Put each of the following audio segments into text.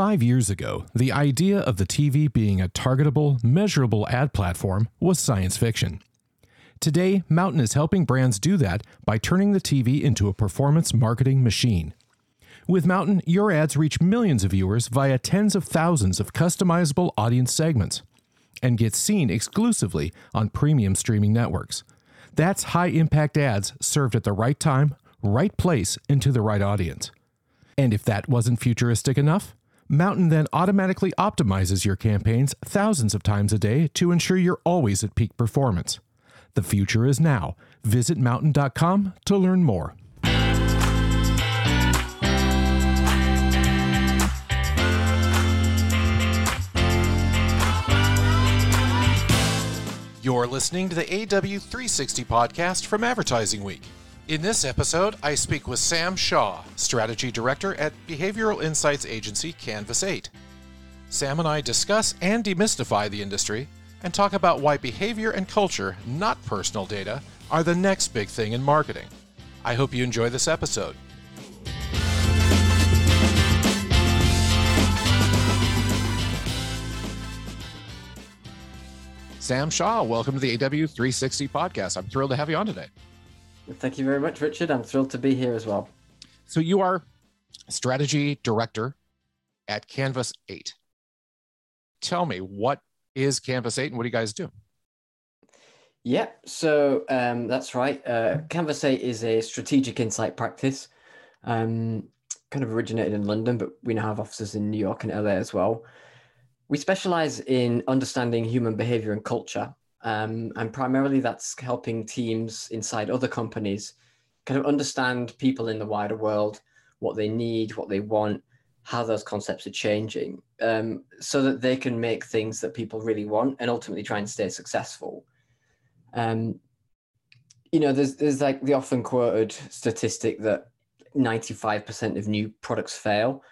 Five years ago, the idea of the TV being a targetable, measurable ad platform was science fiction. Today, Mountain is helping brands do that by turning the TV into a performance marketing machine. With Mountain, your ads reach millions of viewers via tens of thousands of customizable audience segments and get seen exclusively on premium streaming networks. That's high impact ads served at the right time, right place, and to the right audience. And if that wasn't futuristic enough, Mountain then automatically optimizes your campaigns thousands of times a day to ensure you're always at peak performance. The future is now. Visit mountain.com to learn more. You're listening to the AW360 podcast from Advertising Week. In this episode, I speak with Sam Shaw, Strategy Director at behavioral insights agency Canvas8. Sam and I discuss and demystify the industry and talk about why behavior and culture, not personal data, are the next big thing in marketing. I hope you enjoy this episode. Sam Shaw, welcome to the AW360 podcast. I'm thrilled to have you on today. Thank you very much, Richard. I'm thrilled to be here as well. So, you are strategy director at Canvas 8. Tell me, what is Canvas8 and what do you guys do? Yeah, so um, that's right. Uh, Canvas8 is a strategic insight practice, um, kind of originated in London, but we now have offices in New York and LA as well. We specialize in understanding human behavior and culture. Um, and primarily that's helping teams inside other companies kind of understand people in the wider world, what they need, what they want, how those concepts are changing, um, so that they can make things that people really want and ultimately try and stay successful. Um, you know, there's there's like the often quoted statistic that 95% of new products fail.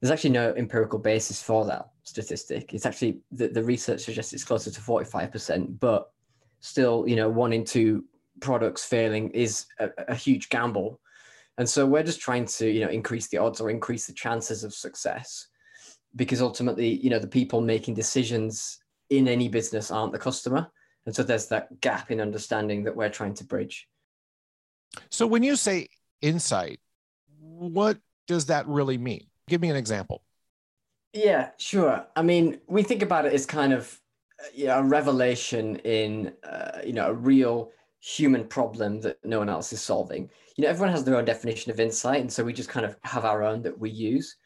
There's actually no empirical basis for that statistic. It's actually the, the research suggests it's closer to 45%, but still, you know, one in two products failing is a, a huge gamble. And so we're just trying to, you know, increase the odds or increase the chances of success because ultimately, you know, the people making decisions in any business aren't the customer. And so there's that gap in understanding that we're trying to bridge. So when you say insight, what does that really mean? Give me an example. Yeah, sure. I mean, we think about it as kind of uh, you know, a revelation in uh, you know a real human problem that no one else is solving. You know, everyone has their own definition of insight, and so we just kind of have our own that we use.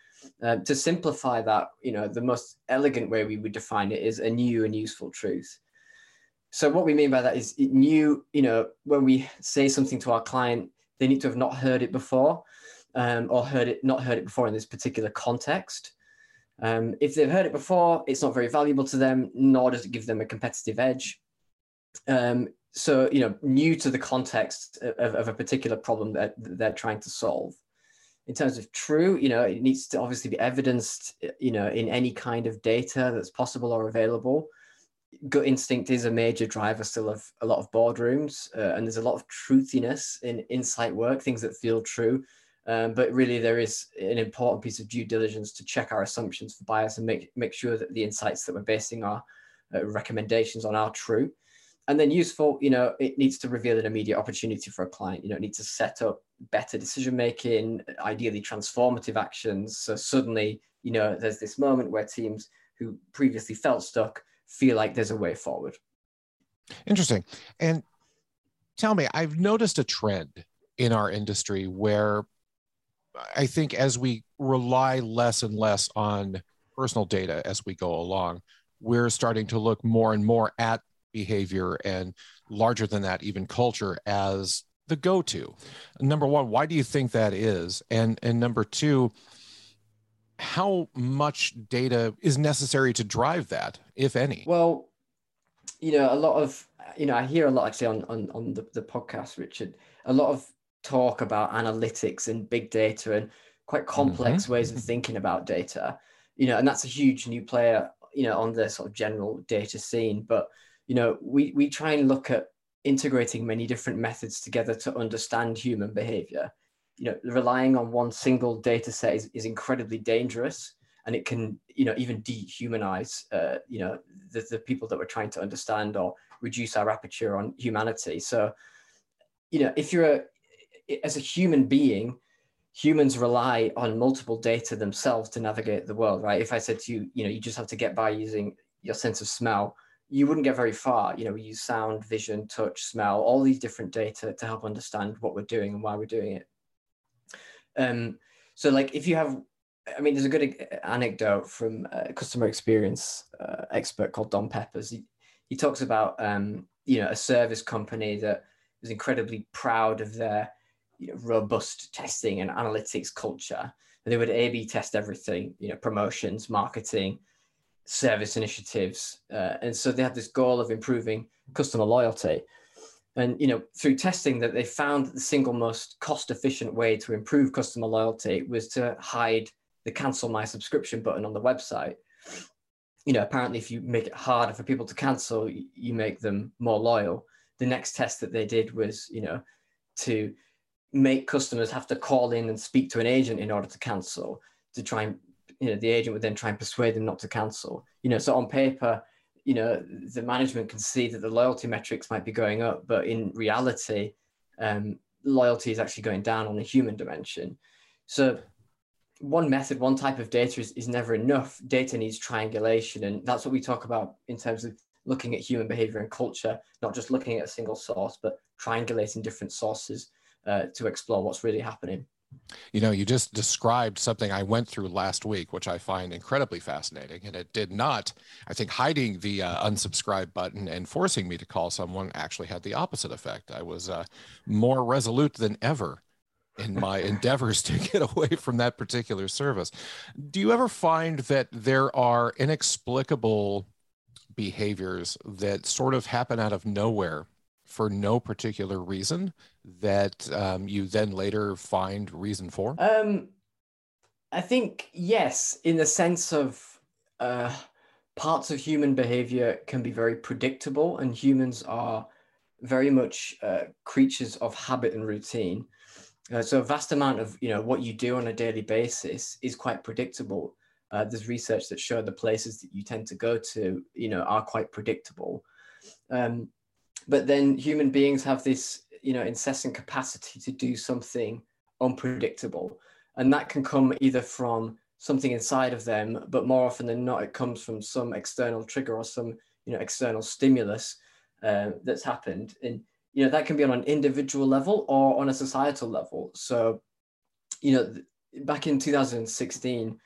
Uh, to simplify that, you know, the most elegant way we would define it is a new and useful truth. So what we mean by that is new. You know, when we say something to our client, they need to have not heard it before, um, or heard it not heard it before in this particular context. Um, if they've heard it before, it's not very valuable to them, nor does it give them a competitive edge. Um, so, you know, new to the context of, of a particular problem that they're trying to solve. In terms of true, you know, it needs to obviously be evidenced, you know, in any kind of data that's possible or available. Gut instinct is a major driver still of a lot of boardrooms, uh, and there's a lot of truthiness in insight work, things that feel true um, but really, there is an important piece of due diligence to check our assumptions for bias and make, make sure that the insights that we're basing our uh, recommendations on are true. And then useful, you know, it needs to reveal an immediate opportunity for a client. You know, it needs to set up better decision making, ideally transformative actions. So suddenly, you know, there's this moment where teams who previously felt stuck feel like there's a way forward. Interesting. And tell me, I've noticed a trend in our industry where I think as we rely less and less on personal data as we go along, we're starting to look more and more at behavior and larger than that, even culture as the go-to. Number one, why do you think that is? And and number two, how much data is necessary to drive that, if any? Well, you know, a lot of you know, I hear a lot actually on on, on the, the podcast, Richard, a lot of talk about analytics and big data and quite complex mm-hmm. ways of thinking about data you know and that's a huge new player you know on the sort of general data scene. But you know we we try and look at integrating many different methods together to understand human behavior. You know relying on one single data set is, is incredibly dangerous and it can you know even dehumanize uh, you know the, the people that we're trying to understand or reduce our aperture on humanity. So you know if you're a as a human being humans rely on multiple data themselves to navigate the world right? If i said to you you know you just have to get by using your sense of smell you wouldn't get very far. You know we use sound vision touch smell all these different data to help understand what we're doing and why we're doing it. Um so like if you have I mean, there's a good anecdote from a customer experience uh, expert called Don Peppers. He, he talks about, um, you know, a service company that was incredibly proud of their robust testing and analytics culture. They would A/B test everything, you know, promotions, marketing, service initiatives, uh, and so they had this goal of improving customer loyalty. And you know, through testing, that they found that the single most cost-efficient way to improve customer loyalty was to hide the cancel my subscription button on the website you know apparently if you make it harder for people to cancel you make them more loyal the next test that they did was you know to make customers have to call in and speak to an agent in order to cancel to try and you know the agent would then try and persuade them not to cancel you know so on paper you know the management can see that the loyalty metrics might be going up but in reality um, loyalty is actually going down on a human dimension so one method, one type of data is, is never enough. Data needs triangulation. And that's what we talk about in terms of looking at human behavior and culture, not just looking at a single source, but triangulating different sources uh, to explore what's really happening. You know, you just described something I went through last week, which I find incredibly fascinating. And it did not, I think, hiding the uh, unsubscribe button and forcing me to call someone actually had the opposite effect. I was uh, more resolute than ever in my endeavors to get away from that particular service. Do you ever find that there are inexplicable behaviors that sort of happen out of nowhere for no particular reason that um, you then later find reason for? Um, I think yes, in the sense of uh, parts of human behavior can be very predictable, and humans are very much uh, creatures of habit and routine. Uh, so a vast amount of you know what you do on a daily basis is quite predictable. Uh, there's research that show the places that you tend to go to, you know, are quite predictable. Um, but then human beings have this, you know, incessant capacity to do something unpredictable, and that can come either from something inside of them, but more often than not, it comes from some external trigger or some, you know, external stimulus uh, that's happened. And you know that can be on an individual level or on a societal level so you know back in 2016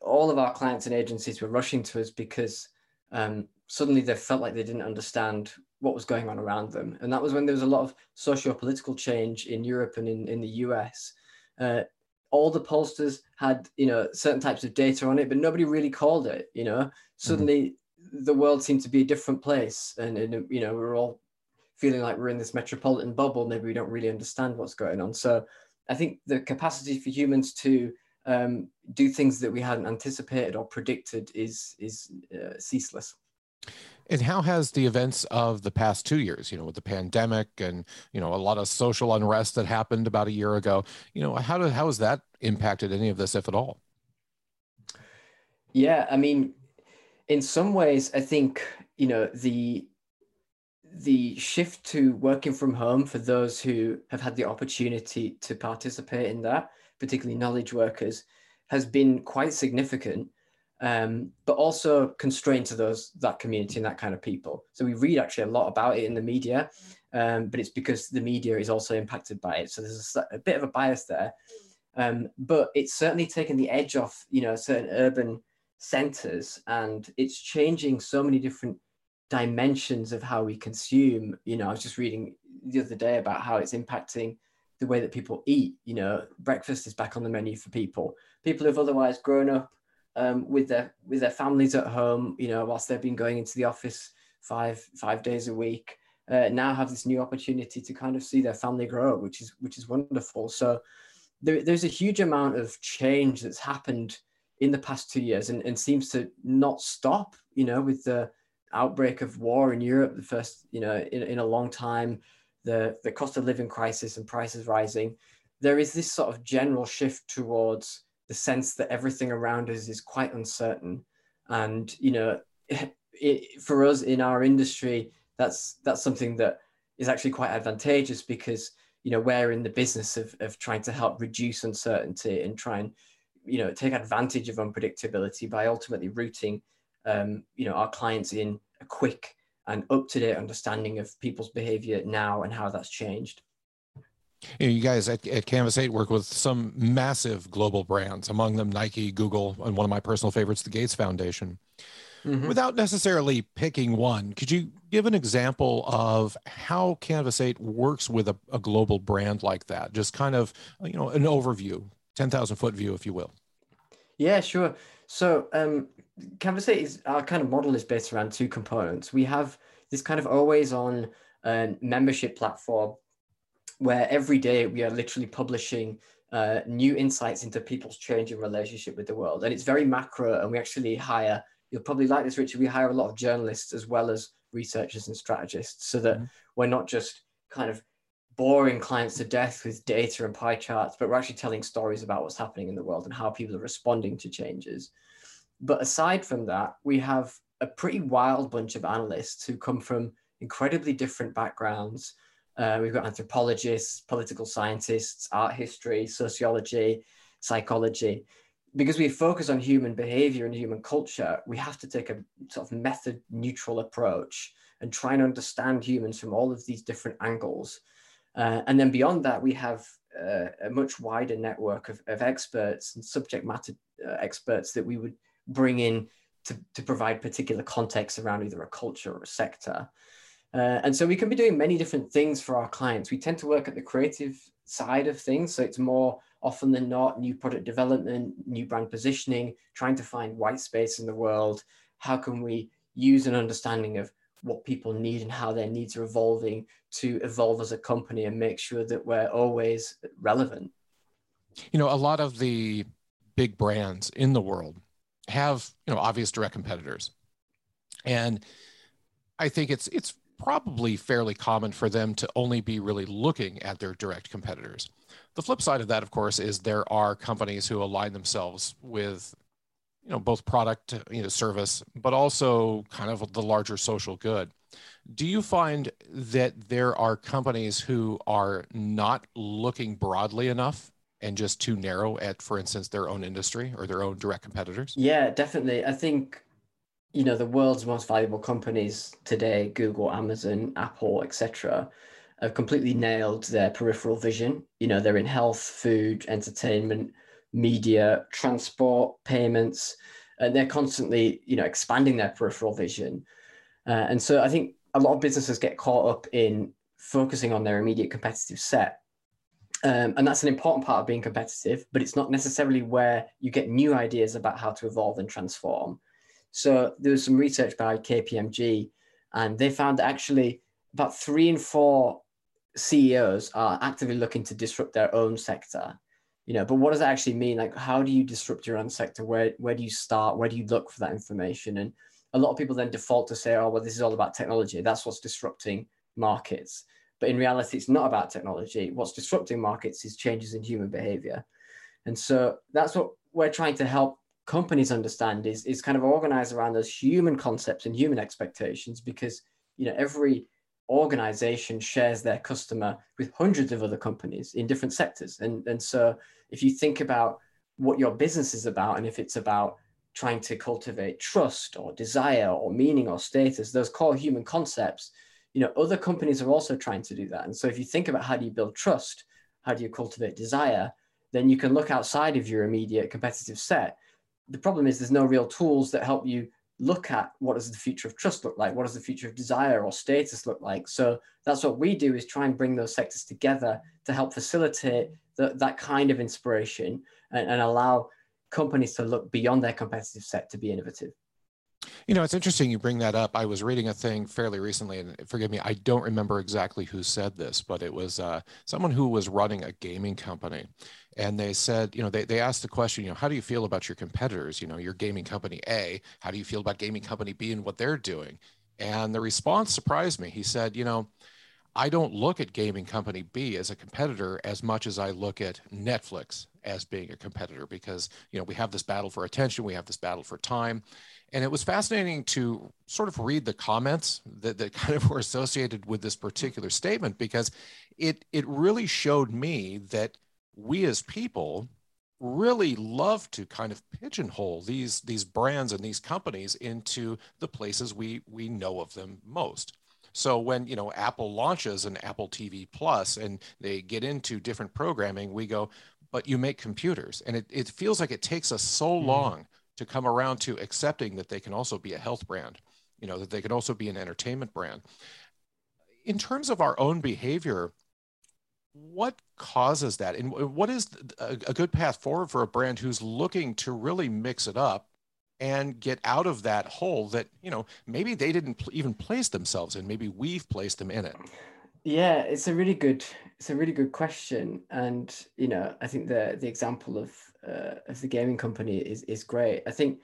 all of our clients and agencies were rushing to us because um, suddenly they felt like they didn't understand what was going on around them and that was when there was a lot of socio-political change in europe and in, in the us uh, all the pollsters had you know certain types of data on it but nobody really called it you know suddenly mm-hmm. the world seemed to be a different place and, and you know we we're all feeling like we're in this metropolitan bubble, maybe we don't really understand what's going on. So I think the capacity for humans to um, do things that we hadn't anticipated or predicted is is uh, ceaseless. And how has the events of the past two years, you know, with the pandemic and you know a lot of social unrest that happened about a year ago, you know, how did how has that impacted any of this, if at all? Yeah, I mean, in some ways, I think you know the the shift to working from home for those who have had the opportunity to participate in that, particularly knowledge workers, has been quite significant, um, but also constrained to those that community and that kind of people. So we read actually a lot about it in the media, um, but it's because the media is also impacted by it. So there's a, a bit of a bias there, um, but it's certainly taken the edge off, you know, certain urban centers, and it's changing so many different dimensions of how we consume. You know, I was just reading the other day about how it's impacting the way that people eat. You know, breakfast is back on the menu for people. People who've otherwise grown up um, with their with their families at home. You know, whilst they've been going into the office five five days a week, uh, now have this new opportunity to kind of see their family grow, which is which is wonderful. So there, there's a huge amount of change that's happened in the past two years and, and seems to not stop. You know, with the outbreak of war in Europe, the first, you know, in, in a long time, the, the cost of living crisis and prices rising, there is this sort of general shift towards the sense that everything around us is quite uncertain. And, you know, it, for us in our industry, that's that's something that is actually quite advantageous because you know we're in the business of, of trying to help reduce uncertainty and try and you know take advantage of unpredictability by ultimately rooting um, you know our clients in a quick and up-to-date understanding of people's behavior now and how that's changed you guys at, at Canvas8 work with some massive global brands, among them Nike, Google, and one of my personal favorites, the Gates Foundation. Mm-hmm. Without necessarily picking one, could you give an example of how Canvas8 works with a, a global brand like that? Just kind of, you know, an overview, 10,000 foot view, if you will. Yeah, sure. So um, Canvas8 is our kind of model is based around two components. We have this kind of always on uh, membership platform where every day we are literally publishing uh, new insights into people's changing relationship with the world. And it's very macro, and we actually hire, you'll probably like this, Richard, we hire a lot of journalists as well as researchers and strategists so that mm-hmm. we're not just kind of boring clients to death with data and pie charts, but we're actually telling stories about what's happening in the world and how people are responding to changes. But aside from that, we have a pretty wild bunch of analysts who come from incredibly different backgrounds uh, we've got anthropologists, political scientists, art history, sociology, psychology. Because we focus on human behavior and human culture, we have to take a sort of method neutral approach and try and understand humans from all of these different angles. Uh, and then beyond that, we have uh, a much wider network of, of experts and subject matter uh, experts that we would bring in to, to provide particular context around either a culture or a sector. Uh, and so we can be doing many different things for our clients. We tend to work at the creative side of things. So it's more often than not new product development, new brand positioning, trying to find white space in the world. How can we use an understanding of what people need and how their needs are evolving to evolve as a company and make sure that we're always relevant? You know, a lot of the big brands in the world have, you know, obvious direct competitors. And I think it's it's probably fairly common for them to only be really looking at their direct competitors. The flip side of that, of course, is there are companies who align themselves with you know both product you know service but also kind of the larger social good. Do you find that there are companies who are not looking broadly enough and just too narrow at for instance their own industry or their own direct competitors? Yeah definitely. I think you know the world's most valuable companies today google amazon apple etc have completely nailed their peripheral vision. You know they're in health food entertainment media transport payments and they're constantly you know expanding their peripheral vision. Uh, and so i think a lot of businesses get caught up in focusing on their immediate competitive set. Um, and that's an important part of being competitive but it's not necessarily where you get new ideas about how to evolve and transform so there was some research by KPMG, and they found actually about three in four CEOs are actively looking to disrupt their own sector. You know, but what does that actually mean? Like, how do you disrupt your own sector? Where where do you start? Where do you look for that information? And a lot of people then default to say, oh, well, this is all about technology. That's what's disrupting markets. But in reality, it's not about technology. What's disrupting markets is changes in human behavior. And so that's what we're trying to help companies understand is is kind of organized around those human concepts and human expectations because you know every organization shares their customer with hundreds of other companies in different sectors. And and so if you think about what your business is about and if it's about trying to cultivate trust or desire or meaning or status those core human concepts you know other companies are also trying to do that. And so if you think about how do you build trust how do you cultivate desire then you can look outside of your immediate competitive set the problem is there's no real tools that help you look at what does the future of trust look like what does the future of desire or status look like. So that's what we do is try and bring those sectors together to help facilitate the, that kind of inspiration and, and allow companies to look beyond their competitive set to be innovative you know, it's interesting you bring that up. I was reading a thing fairly recently, and forgive me, I don't remember exactly who said this, but it was uh, someone who was running a gaming company. And they said, you know, they, they asked the question, you know, how do you feel about your competitors? You know, your gaming company A, how do you feel about gaming company B and what they're doing? And the response surprised me. He said, you know, I don't look at gaming company B as a competitor as much as I look at Netflix as being a competitor because you know we have this battle for attention, we have this battle for time, and it was fascinating to sort of read the comments that, that kind of were associated with this particular statement because it it really showed me that we as people really love to kind of pigeonhole these these brands and these companies into the places we we know of them most so when you know apple launches an apple tv plus and they get into different programming we go but you make computers and it, it feels like it takes us so mm. long to come around to accepting that they can also be a health brand you know that they can also be an entertainment brand. In terms of our own behavior what causes that? And what is a, good path forward for a brand who's looking to really mix it up and get out of that hole that you know maybe they didn't even place themselves in maybe we've placed them in it yeah it's a really good it's a really good question and you know i think the the example of uh, of the gaming company is is great i think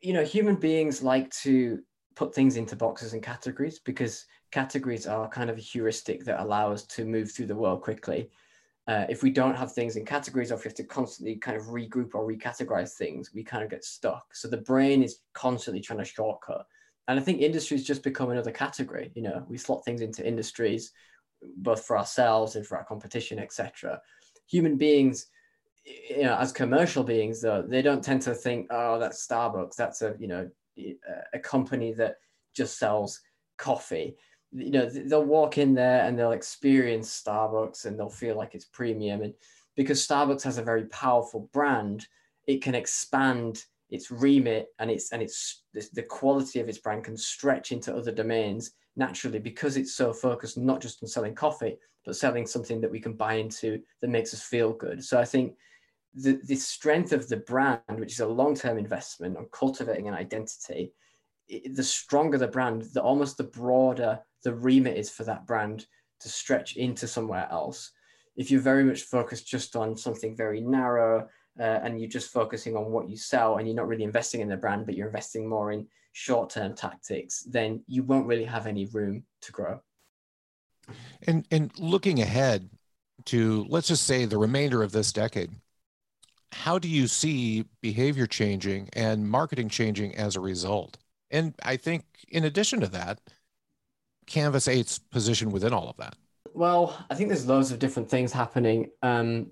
you know human beings like to put things into boxes and categories because categories are kind of a heuristic that allow us to move through the world quickly. Uh, if we don't have things in categories or if we have to constantly kind of regroup or recategorize things, we kind of get stuck. So the brain is constantly trying to shortcut. And I think industries just become another category. You know, we slot things into industries, both for ourselves and for our competition, etc. Human beings, you know, as commercial beings, though, they don't tend to think, oh, that's Starbucks. That's a, you know, a company that just sells coffee you know they'll walk in there and they'll experience starbucks and they'll feel like it's premium and because starbucks has a very powerful brand it can expand its remit and its and its the quality of its brand can stretch into other domains naturally because it's so focused not just on selling coffee but selling something that we can buy into that makes us feel good so i think the, the strength of the brand which is a long-term investment on cultivating an identity the stronger the brand the almost the broader the remit is for that brand to stretch into somewhere else. If you're very much focused just on something very narrow uh, and you're just focusing on what you sell and you're not really investing in the brand, but you're investing more in short term tactics, then you won't really have any room to grow. And, and looking ahead to, let's just say, the remainder of this decade, how do you see behavior changing and marketing changing as a result? And I think, in addition to that, Canvas8's position within all of that? Well, I think there's loads of different things happening. Um,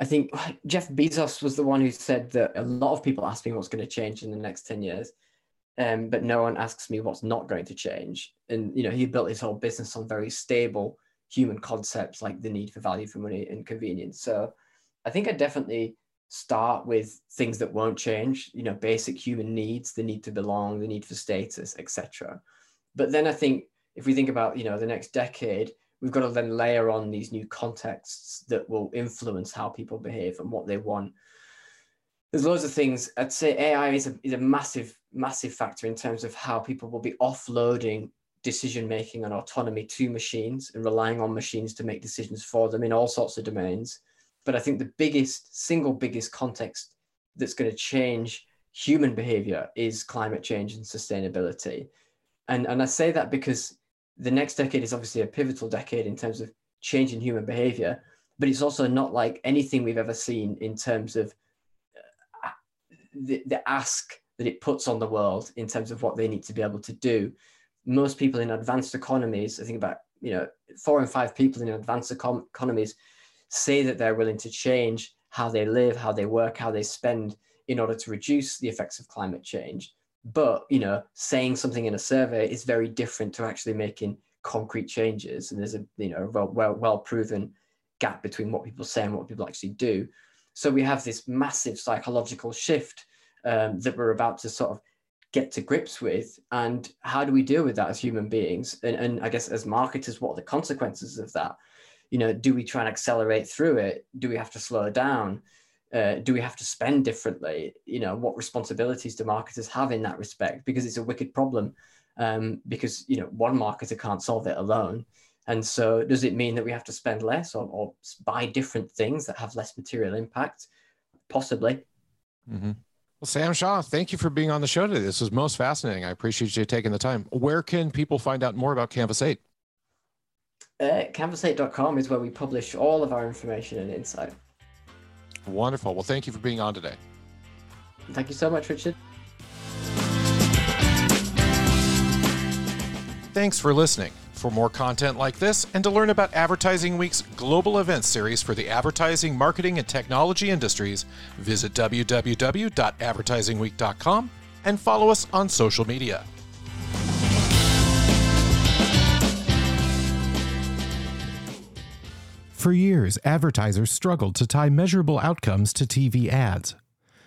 I think Jeff Bezos was the one who said that a lot of people ask me what's going to change in the next 10 years. Um, but no one asks me what's not going to change. And, you know, he built his whole business on very stable human concepts like the need for value for money and convenience. So I think I definitely start with things that won't change, you know, basic human needs, the need to belong, the need for status, etc. But then I think if we think about, you know, the next decade, we've got to then layer on these new contexts that will influence how people behave and what they want. There's loads of things. I'd say AI is a, is a massive, massive factor in terms of how people will be offloading decision making and autonomy to machines and relying on machines to make decisions for them in all sorts of domains. But I think the biggest, single biggest context that's going to change human behavior is climate change and sustainability. And, and I say that because the next decade is obviously a pivotal decade in terms of changing human behavior, but it's also not like anything we've ever seen in terms of uh, the, the ask that it puts on the world in terms of what they need to be able to do. Most people in advanced economies, I think about you know four and five people in advanced econ- economies say that they're willing to change how they live, how they work, how they spend in order to reduce the effects of climate change but you know saying something in a survey is very different to actually making concrete changes. And there's a you know well well, well proven gap between what people say and what people actually do. So we have this massive psychological shift um, that we're about to sort of get to grips with. And how do we deal with that as human beings? And, and i guess as marketers what are the consequences of that? You know do we try and accelerate through it? Do we have to slow down uh, do we have to spend differently? You know, what responsibilities do marketers have in that respect? Because it's a wicked problem. Um, because you know, one marketer can't solve it alone. And so, does it mean that we have to spend less or, or buy different things that have less material impact? Possibly. Mm-hmm. Well, Sam Shaw, thank you for being on the show today. This was most fascinating. I appreciate you taking the time. Where can people find out more about Canvas8? uh, canvas8.com is where we publish all of our information and insight. Wonderful. Well, thank you for being on today. Thank you so much, Richard. Thanks for listening. For more content like this and to learn about Advertising Week's global event series for the advertising, marketing, and technology industries, visit www.advertisingweek.com and follow us on social media. For years, advertisers struggled to tie measurable outcomes to TV ads.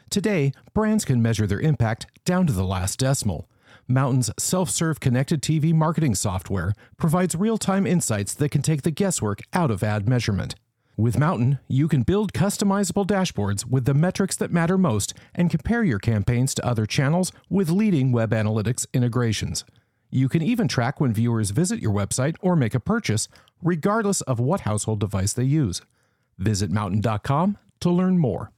Today, brands can measure their impact down to the last decimal. Mountain's self serve connected TV marketing software provides real time insights that can take the guesswork out of ad measurement. With Mountain, you can build customizable dashboards with the metrics that matter most and compare your campaigns to other channels with leading web analytics integrations. You can even track when viewers visit your website or make a purchase, regardless of what household device they use. Visit mountain.com to learn more.